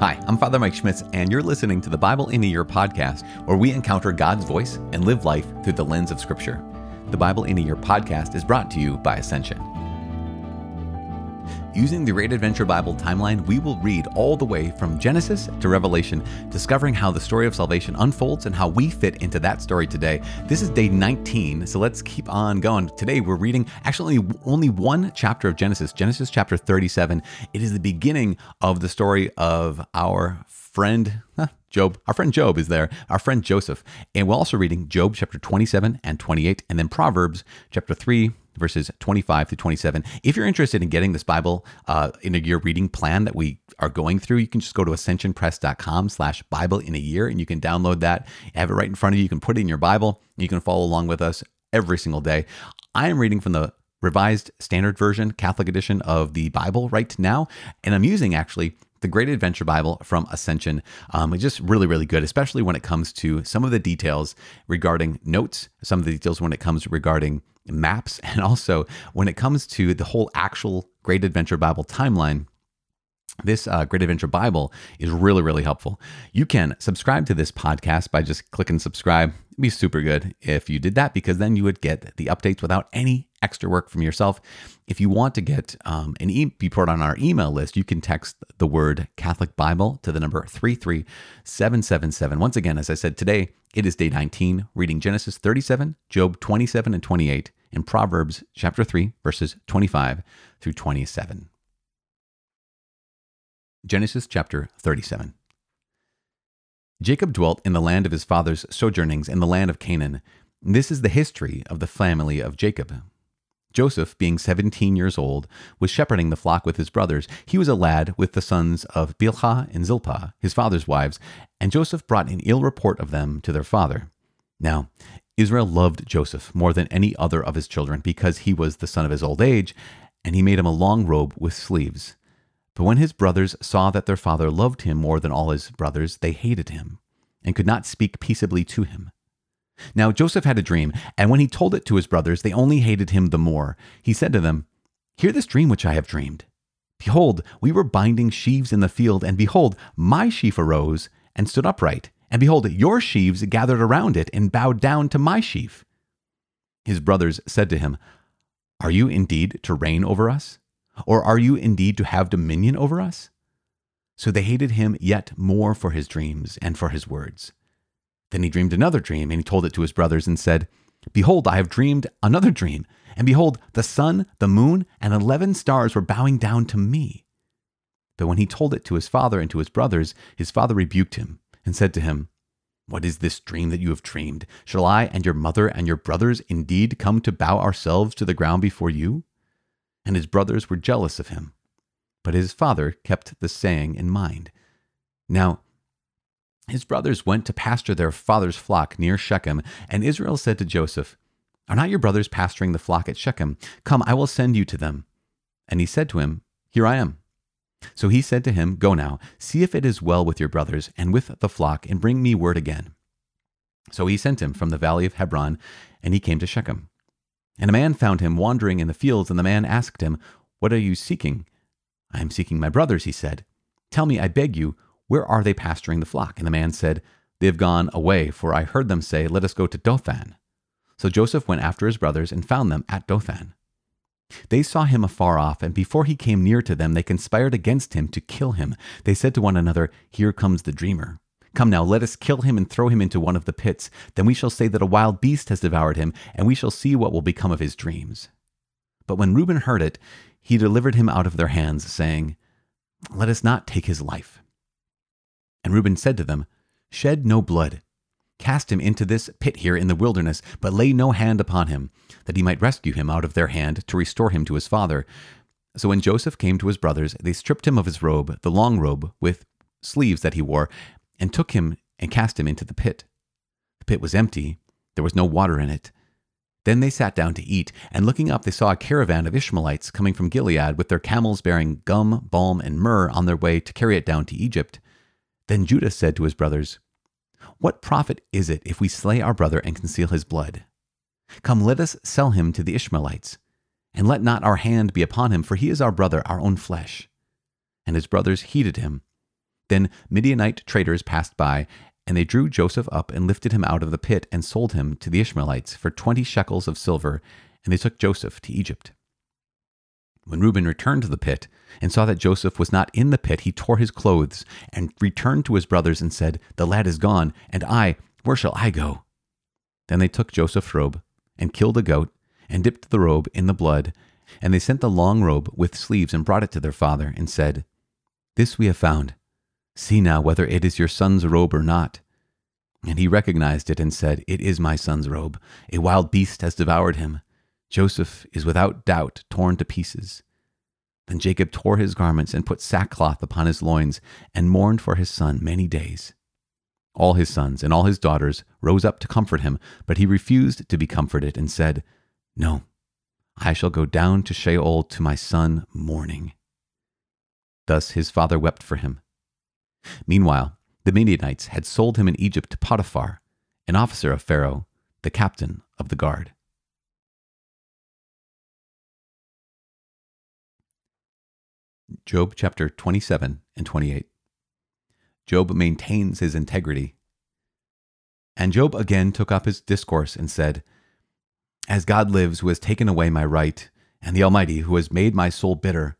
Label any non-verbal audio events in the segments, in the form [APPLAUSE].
Hi, I'm Father Mike Schmitz, and you're listening to the Bible in a Year podcast, where we encounter God's voice and live life through the lens of Scripture. The Bible in a Year podcast is brought to you by Ascension. Using the Great Adventure Bible timeline, we will read all the way from Genesis to Revelation, discovering how the story of salvation unfolds and how we fit into that story today. This is day 19, so let's keep on going. Today we're reading actually only one chapter of Genesis, Genesis chapter 37. It is the beginning of the story of our friend, Job. Our friend Job is there, our friend Joseph. And we're also reading Job chapter 27 and 28, and then Proverbs chapter 3, verses 25 to 27. If you're interested in getting this Bible uh, in a year reading plan that we are going through, you can just go to ascensionpress.com slash Bible in a year and you can download that, have it right in front of you. You can put it in your Bible. You can follow along with us every single day. I am reading from the Revised Standard Version, Catholic edition of the Bible right now, and I'm using actually the Great Adventure Bible from Ascension. Um, it's just really, really good, especially when it comes to some of the details regarding notes, some of the details when it comes regarding maps, [LAUGHS] and also when it comes to the whole actual Great Adventure Bible timeline. This uh, Great Adventure Bible is really, really helpful. You can subscribe to this podcast by just clicking subscribe. It'd be super good if you did that because then you would get the updates without any extra work from yourself. If you want to get um, an e- be put on our email list, you can text the word Catholic Bible to the number 33777. Once again, as I said today, it is day 19, reading Genesis 37, Job 27 and 28, and Proverbs chapter 3, verses 25 through 27. Genesis chapter 37. Jacob dwelt in the land of his father's sojournings in the land of Canaan. This is the history of the family of Jacob. Joseph, being seventeen years old, was shepherding the flock with his brothers. He was a lad with the sons of Bilhah and Zilpah, his father's wives, and Joseph brought an ill report of them to their father. Now, Israel loved Joseph more than any other of his children because he was the son of his old age, and he made him a long robe with sleeves. But when his brothers saw that their father loved him more than all his brothers, they hated him and could not speak peaceably to him. Now Joseph had a dream, and when he told it to his brothers, they only hated him the more. He said to them, Hear this dream which I have dreamed. Behold, we were binding sheaves in the field, and behold, my sheaf arose and stood upright, and behold, your sheaves gathered around it and bowed down to my sheaf. His brothers said to him, Are you indeed to reign over us? Or are you indeed to have dominion over us? So they hated him yet more for his dreams and for his words. Then he dreamed another dream, and he told it to his brothers and said, Behold, I have dreamed another dream. And behold, the sun, the moon, and eleven stars were bowing down to me. But when he told it to his father and to his brothers, his father rebuked him and said to him, What is this dream that you have dreamed? Shall I and your mother and your brothers indeed come to bow ourselves to the ground before you? And his brothers were jealous of him. But his father kept the saying in mind. Now, his brothers went to pasture their father's flock near Shechem, and Israel said to Joseph, Are not your brothers pasturing the flock at Shechem? Come, I will send you to them. And he said to him, Here I am. So he said to him, Go now, see if it is well with your brothers and with the flock, and bring me word again. So he sent him from the valley of Hebron, and he came to Shechem. And a man found him wandering in the fields, and the man asked him, What are you seeking? I am seeking my brothers, he said. Tell me, I beg you, where are they pasturing the flock? And the man said, They have gone away, for I heard them say, Let us go to Dothan. So Joseph went after his brothers and found them at Dothan. They saw him afar off, and before he came near to them, they conspired against him to kill him. They said to one another, Here comes the dreamer. Come now, let us kill him and throw him into one of the pits. Then we shall say that a wild beast has devoured him, and we shall see what will become of his dreams. But when Reuben heard it, he delivered him out of their hands, saying, Let us not take his life. And Reuben said to them, Shed no blood. Cast him into this pit here in the wilderness, but lay no hand upon him, that he might rescue him out of their hand to restore him to his father. So when Joseph came to his brothers, they stripped him of his robe, the long robe with sleeves that he wore, and took him and cast him into the pit. The pit was empty, there was no water in it. Then they sat down to eat, and looking up, they saw a caravan of Ishmaelites coming from Gilead with their camels bearing gum, balm, and myrrh on their way to carry it down to Egypt. Then Judah said to his brothers, What profit is it if we slay our brother and conceal his blood? Come, let us sell him to the Ishmaelites, and let not our hand be upon him, for he is our brother, our own flesh. And his brothers heeded him. Then Midianite traders passed by, and they drew Joseph up and lifted him out of the pit and sold him to the Ishmaelites for twenty shekels of silver, and they took Joseph to Egypt. When Reuben returned to the pit and saw that Joseph was not in the pit, he tore his clothes and returned to his brothers and said, The lad is gone, and I, where shall I go? Then they took Joseph's robe and killed a goat and dipped the robe in the blood, and they sent the long robe with sleeves and brought it to their father and said, This we have found. See now whether it is your son's robe or not. And he recognized it and said, It is my son's robe. A wild beast has devoured him. Joseph is without doubt torn to pieces. Then Jacob tore his garments and put sackcloth upon his loins and mourned for his son many days. All his sons and all his daughters rose up to comfort him, but he refused to be comforted and said, No, I shall go down to Sheol to my son mourning. Thus his father wept for him. Meanwhile, the Midianites had sold him in Egypt to Potiphar, an officer of Pharaoh, the captain of the guard. Job chapter 27 and 28. Job maintains his integrity. And Job again took up his discourse and said, As God lives, who has taken away my right, and the Almighty, who has made my soul bitter,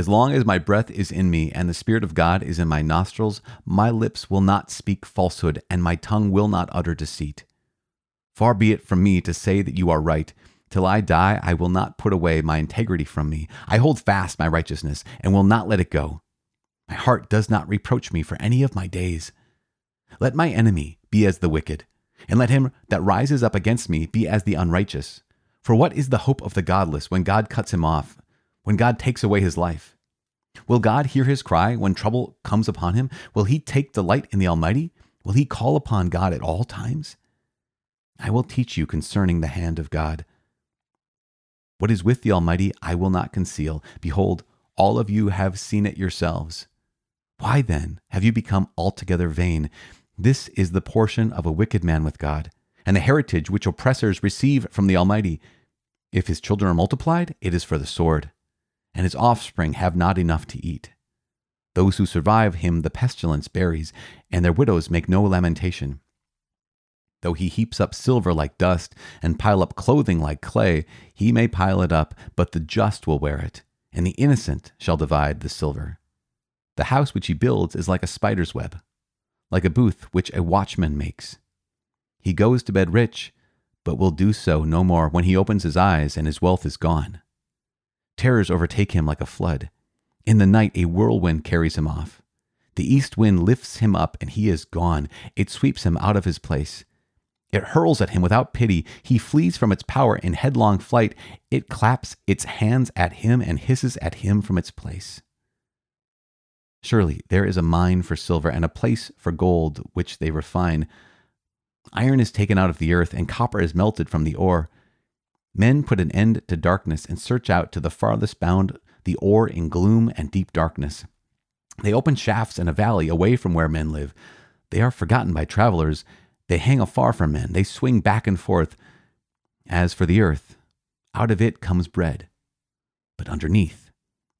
as long as my breath is in me and the Spirit of God is in my nostrils, my lips will not speak falsehood, and my tongue will not utter deceit. Far be it from me to say that you are right, Till I die, I will not put away my integrity from me. I hold fast my righteousness and will not let it go. My heart does not reproach me for any of my days. Let my enemy be as the wicked, and let him that rises up against me be as the unrighteous. For what is the hope of the godless when God cuts him off, when God takes away his life? Will God hear his cry when trouble comes upon him? Will he take delight in the Almighty? Will he call upon God at all times? I will teach you concerning the hand of God. What is with the Almighty I will not conceal. Behold, all of you have seen it yourselves. Why then have you become altogether vain? This is the portion of a wicked man with God, and the heritage which oppressors receive from the Almighty. If his children are multiplied, it is for the sword, and his offspring have not enough to eat. Those who survive him the pestilence buries, and their widows make no lamentation. Though he heaps up silver like dust and pile up clothing like clay, he may pile it up, but the just will wear it, and the innocent shall divide the silver. The house which he builds is like a spider's web, like a booth which a watchman makes. He goes to bed rich, but will do so no more when he opens his eyes and his wealth is gone. Terrors overtake him like a flood. In the night, a whirlwind carries him off. The east wind lifts him up, and he is gone. It sweeps him out of his place. It hurls at him without pity. He flees from its power in headlong flight. It claps its hands at him and hisses at him from its place. Surely there is a mine for silver and a place for gold, which they refine. Iron is taken out of the earth, and copper is melted from the ore. Men put an end to darkness and search out to the farthest bound the ore in gloom and deep darkness. They open shafts in a valley away from where men live. They are forgotten by travelers they hang afar from men, they swing back and forth. As for the earth, out of it comes bread, but underneath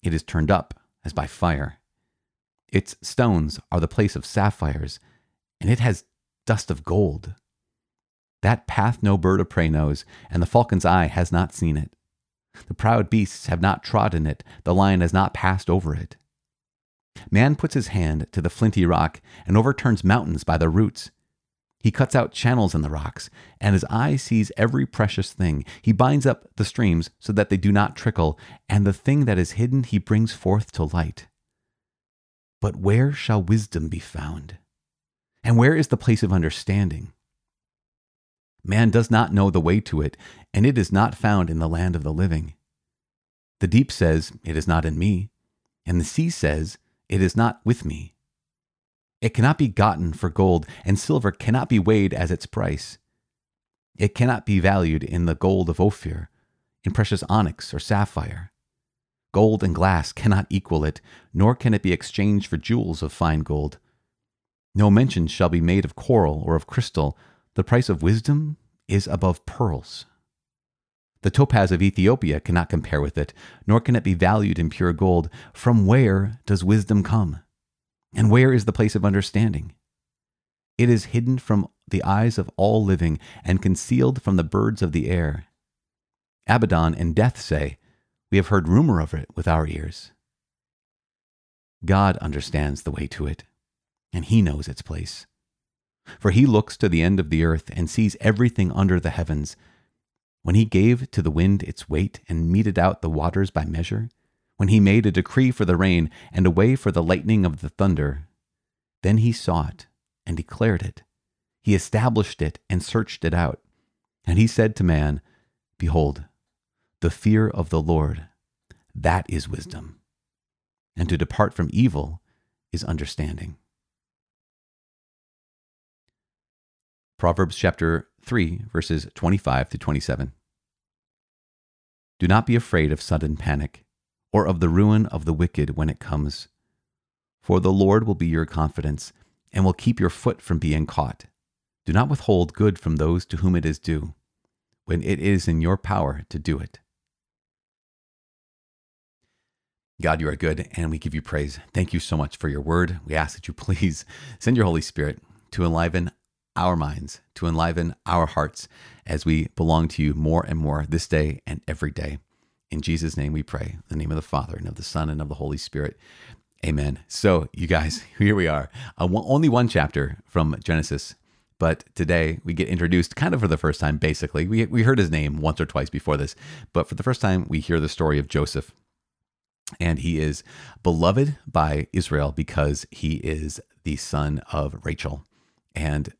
it is turned up as by fire. Its stones are the place of sapphires, and it has dust of gold. That path no bird of prey knows, and the falcon's eye has not seen it. The proud beasts have not trodden it, the lion has not passed over it. Man puts his hand to the flinty rock and overturns mountains by their roots. He cuts out channels in the rocks, and his eye sees every precious thing. He binds up the streams so that they do not trickle, and the thing that is hidden he brings forth to light. But where shall wisdom be found? And where is the place of understanding? Man does not know the way to it, and it is not found in the land of the living. The deep says, It is not in me, and the sea says, It is not with me. It cannot be gotten for gold, and silver cannot be weighed as its price. It cannot be valued in the gold of Ophir, in precious onyx or sapphire. Gold and glass cannot equal it, nor can it be exchanged for jewels of fine gold. No mention shall be made of coral or of crystal. The price of wisdom is above pearls. The topaz of Ethiopia cannot compare with it, nor can it be valued in pure gold. From where does wisdom come? And where is the place of understanding? It is hidden from the eyes of all living and concealed from the birds of the air. Abaddon and death say, We have heard rumor of it with our ears. God understands the way to it, and he knows its place. For he looks to the end of the earth and sees everything under the heavens. When he gave to the wind its weight and meted out the waters by measure, when he made a decree for the rain and a way for the lightning of the thunder, then he saw it and declared it. He established it and searched it out. And he said to man, Behold, the fear of the Lord, that is wisdom. And to depart from evil is understanding. Proverbs chapter 3, verses 25 to 27. Do not be afraid of sudden panic, or of the ruin of the wicked when it comes. For the Lord will be your confidence, and will keep your foot from being caught. Do not withhold good from those to whom it is due, when it is in your power to do it. God, you are good, and we give you praise. Thank you so much for your word. We ask that you please send your Holy Spirit to enliven our minds, to enliven our hearts as we belong to you more and more this day and every day. In Jesus' name we pray. In the name of the Father, and of the Son, and of the Holy Spirit. Amen. So, you guys, [LAUGHS] here we are. Uh, only one chapter from Genesis, but today we get introduced kind of for the first time, basically. We, we heard his name once or twice before this, but for the first time, we hear the story of Joseph. And he is beloved by Israel because he is the son of Rachel. And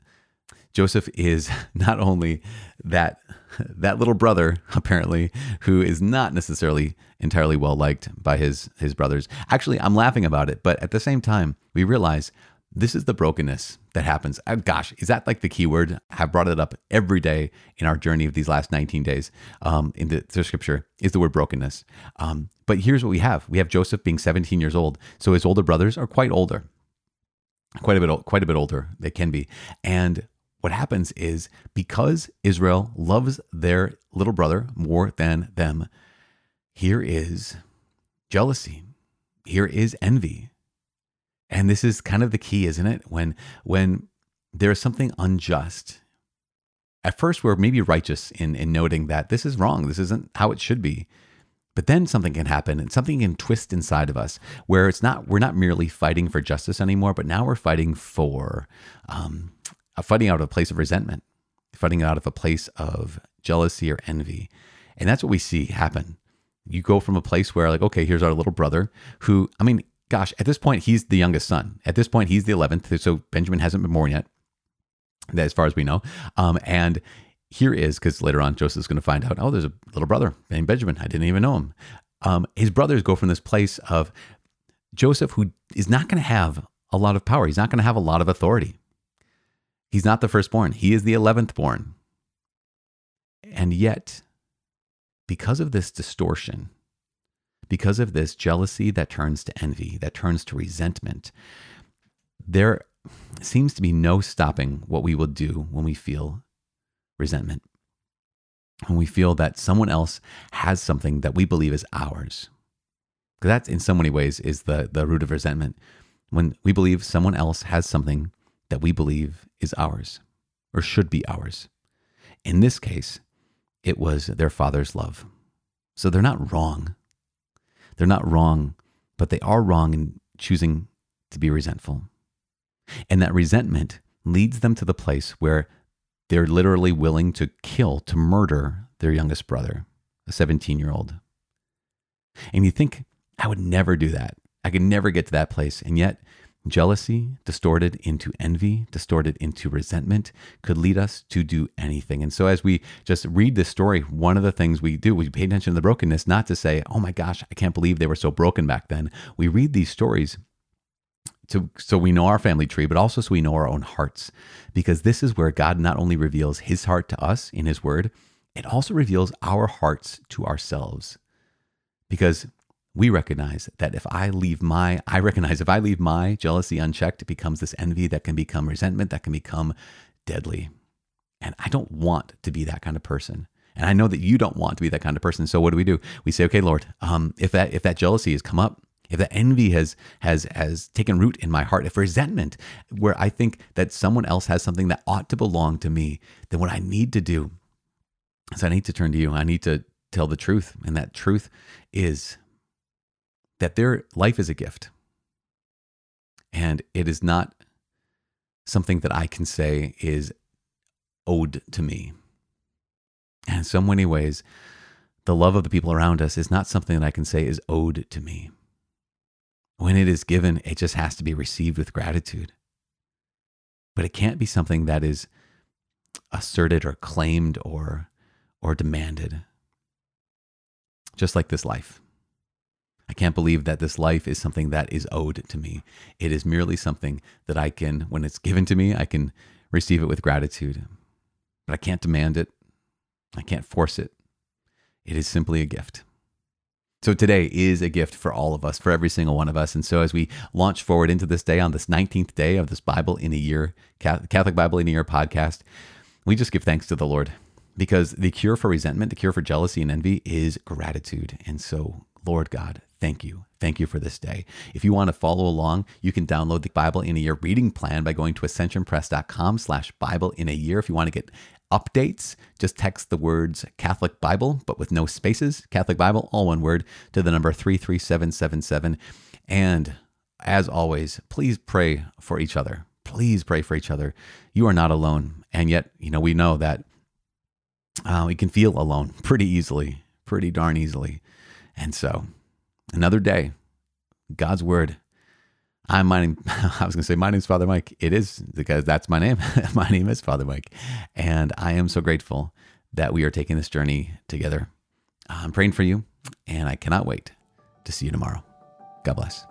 Joseph is [LAUGHS] not only that that little brother apparently who is not necessarily entirely well liked by his his brothers. Actually, I'm laughing about it, but at the same time, we realize this is the brokenness that happens. Oh, gosh, is that like the key word? I've brought it up every day in our journey of these last 19 days um, in the, scripture is the word brokenness. Um, but here's what we have: we have Joseph being 17 years old, so his older brothers are quite older, quite a bit, quite a bit older. They can be, and what happens is because Israel loves their little brother more than them, here is jealousy. Here is envy. And this is kind of the key, isn't it? When when there is something unjust. At first, we're maybe righteous in, in noting that this is wrong. This isn't how it should be. But then something can happen and something can twist inside of us where it's not, we're not merely fighting for justice anymore, but now we're fighting for um, fighting out of a place of resentment, fighting out of a place of jealousy or envy. And that's what we see happen. You go from a place where, like, okay, here's our little brother who, I mean, gosh, at this point, he's the youngest son. At this point, he's the 11th. So Benjamin hasn't been born yet, as far as we know. Um, and here is, because later on, Joseph's going to find out, oh, there's a little brother named Benjamin. I didn't even know him. Um, his brothers go from this place of Joseph, who is not going to have a lot of power. He's not going to have a lot of authority. He's not the firstborn, he is the 11th born. And yet, because of this distortion, because of this jealousy that turns to envy, that turns to resentment, there seems to be no stopping what we will do when we feel resentment. When we feel that someone else has something that we believe is ours. Because that, in so many ways, is the, the root of resentment. When we believe someone else has something that we believe is ours or should be ours. In this case, it was their father's love. So they're not wrong. They're not wrong, but they are wrong in choosing to be resentful. And that resentment leads them to the place where they're literally willing to kill, to murder their youngest brother, a 17 year old. And you think, I would never do that. I could never get to that place. And yet, Jealousy, distorted into envy, distorted into resentment, could lead us to do anything. And so, as we just read this story, one of the things we do, we pay attention to the brokenness, not to say, oh my gosh, I can't believe they were so broken back then. We read these stories to, so we know our family tree, but also so we know our own hearts. Because this is where God not only reveals his heart to us in his word, it also reveals our hearts to ourselves. Because we recognize that if I leave my, I recognize if I leave my jealousy unchecked, it becomes this envy that can become resentment, that can become deadly. And I don't want to be that kind of person. And I know that you don't want to be that kind of person. So what do we do? We say, okay, Lord, um, if that if that jealousy has come up, if that envy has has has taken root in my heart, if resentment, where I think that someone else has something that ought to belong to me, then what I need to do is I need to turn to you. I need to tell the truth, and that truth is that their life is a gift, and it is not something that I can say is owed to me. And in so many ways, the love of the people around us is not something that I can say is owed to me. When it is given, it just has to be received with gratitude. But it can't be something that is asserted or claimed or, or demanded. Just like this life. I can't believe that this life is something that is owed to me. It is merely something that I can, when it's given to me, I can receive it with gratitude. But I can't demand it. I can't force it. It is simply a gift. So today is a gift for all of us, for every single one of us. And so as we launch forward into this day on this 19th day of this Bible in a year, Catholic Bible in a year podcast, we just give thanks to the Lord because the cure for resentment, the cure for jealousy and envy is gratitude. And so, Lord God, thank you. Thank you for this day. If you want to follow along, you can download the Bible in a Year reading plan by going to ascensionpress.com slash Bible in a year. If you want to get updates, just text the words Catholic Bible, but with no spaces, Catholic Bible, all one word, to the number 33777. And as always, please pray for each other. Please pray for each other. You are not alone. And yet, you know, we know that uh, we can feel alone [LAUGHS] pretty easily, pretty darn easily. And so, another day, God's word I'm my name. [LAUGHS] I was going to say my name's Father Mike. It is because that's my name. [LAUGHS] my name is Father Mike, and I am so grateful that we are taking this journey together. I'm praying for you, and I cannot wait to see you tomorrow. God bless.